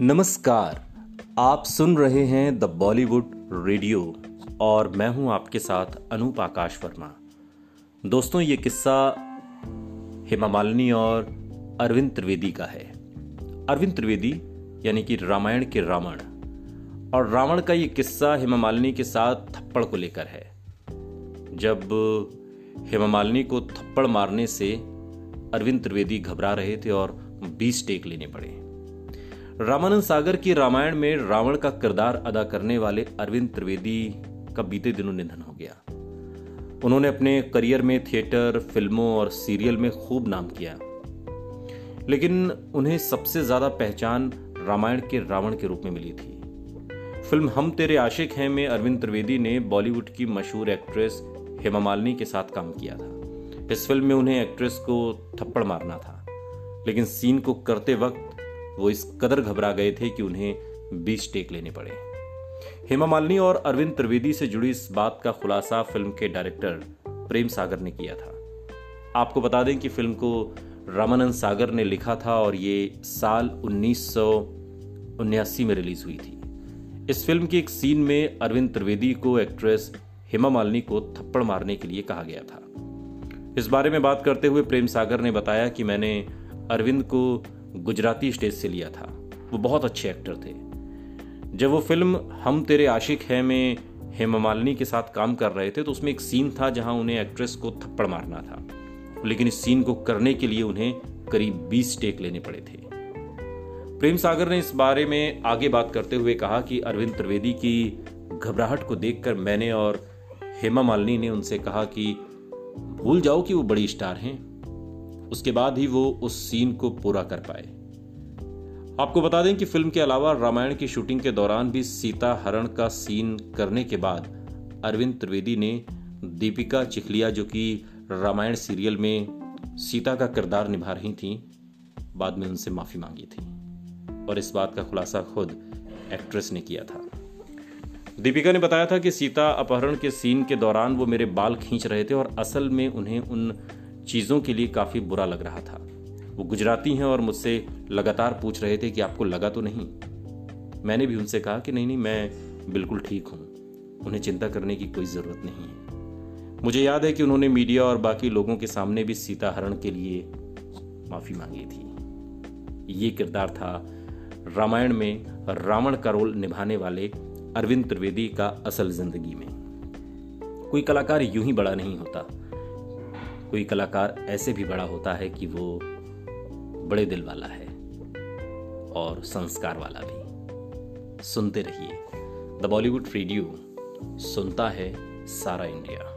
नमस्कार, आप सुन रहे हैं द बॉलीवुड रेडियो और मैं हूँ आपके साथ अनूप आकाश वर्मा। दोस्तों, ये किस्सा हेमा मालिनी और अरविंद त्रिवेदी का है। अरविंद त्रिवेदी, यानी कि रामायण के रावण। और रावण का ये किस्सा हेमा मालिनी के साथ थप्पड़ को लेकर है। जब हेमा मालिनी को थप्पड़ मारने से अरविंद त्रिवेदी घबरा रहे थे और बीस टेक लेने पड़े। रामानंद सागर की रामायण में रावण का किरदार अदा करने वाले अरविंद त्रिवेदी का बीते दिनों निधन हो गया। उन्होंने अपने करियर में थिएटर, फ़िल्मों और सीरियल में खूब नाम किया। लेकिन उन्हें सबसे ज़्यादा पहचान रामायण के रावण के रूप में मिली थी। फ़िल्म हम तेरे आशिक हैं में अरविंद त्रिवेदी ने बॉलीवुड की मशहूर एक्ट्रेस हेमा मालिनी के साथ काम किया था। इस फ़िल्म में उन्हें एक्ट्रेस को थप्पड़ मारना था। लेकिन सीन को करते वक्त वो इस कदर घबरा गए थे कि उन्हें बीस टेक लेने पड़े। हेमा मालिनी और अरविंद त्रिवेदी से जुड़ी इस बात का खुलासा फ़िल्म के डायरेक्टर प्रेम सागर ने किया था। आपको बता दें कि फ़िल्म को रामानंद सागर ने लिखा था और ये साल उन्नीस में रिलीज़ हुई थी। इस फ़िल्म के एक सीन में अरविंद त्रिवेदी को एक्ट्रेस हेमा मालिनी को थप्पड़ मारने के लिए कहा गया था। इस बारे में बात करते हुए प्रेम सागर ने बताया कि मैंने अरविंद को गुजराती स्टेज से लिया था। वो बहुत अच्छे एक्टर थे। जब वो फ़िल्म हम तेरे आशिक है में हेमा मालिनी के साथ काम कर रहे थे तो उसमें एक सीन था जहाँ उन्हें एक्ट्रेस को थप्पड़ मारना था। लेकिन इस सीन को करने के लिए उन्हें करीब 20 टेक लेने पड़े थे। प्रेम सागर ने इस बारे में आगे बात करते हुए कहा कि अरविंद त्रिवेदी की घबराहट को देखकर मैंने और हेमा मालिनी ने उनसे कहा कि भूल जाओ कि वो बड़ी स्टार हैं। उसके बाद ही वो उस सीन को पूरा कर पाए। आपको बता दें कि फ़िल्म के अलावा रामायण की शूटिंग के दौरान भी सीता हरण का सीन करने के बाद अरविंद त्रिवेदी ने दीपिका चिखलिया, जो कि रामायण सीरियल में सीता का किरदार निभा रही थी, बाद में उनसे माफ़ी मांगी थी। और इस बात का खुलासा खुद एक्ट्रेस ने किया था। दीपिका ने बताया था कि सीता अपहरण के सीन के दौरान वो मेरे बाल खींच रहे थे और असल में उन्हें उन चीज़ों के लिए काफ़ी बुरा लग रहा था। वो गुजराती हैं और मुझसे लगातार पूछ रहे थे कि आपको लगा तो नहीं? मैंने भी उनसे कहा कि नहीं नहीं, मैं बिल्कुल ठीक हूँ। उन्हें चिंता करने की कोई ज़रूरत नहीं है। मुझे याद है कि उन्होंने मीडिया और बाकी लोगों के सामने भी सीता हरण के लिए माफ़ी मांगी थी। ये किरदार था रामायण में रावण का रोल निभाने वाले अरविंद त्रिवेदी का असल ज़िंदगी में। कोई कलाकार यूँ ही बड़ा नहीं होता। कोई कलाकार ऐसे भी बड़ा होता है कि वो बड़े दिल वाला है और संस्कार वाला भी। सुनते रहिए। द बॉलीवुड रेडियो सुनता है सारा इंडिया।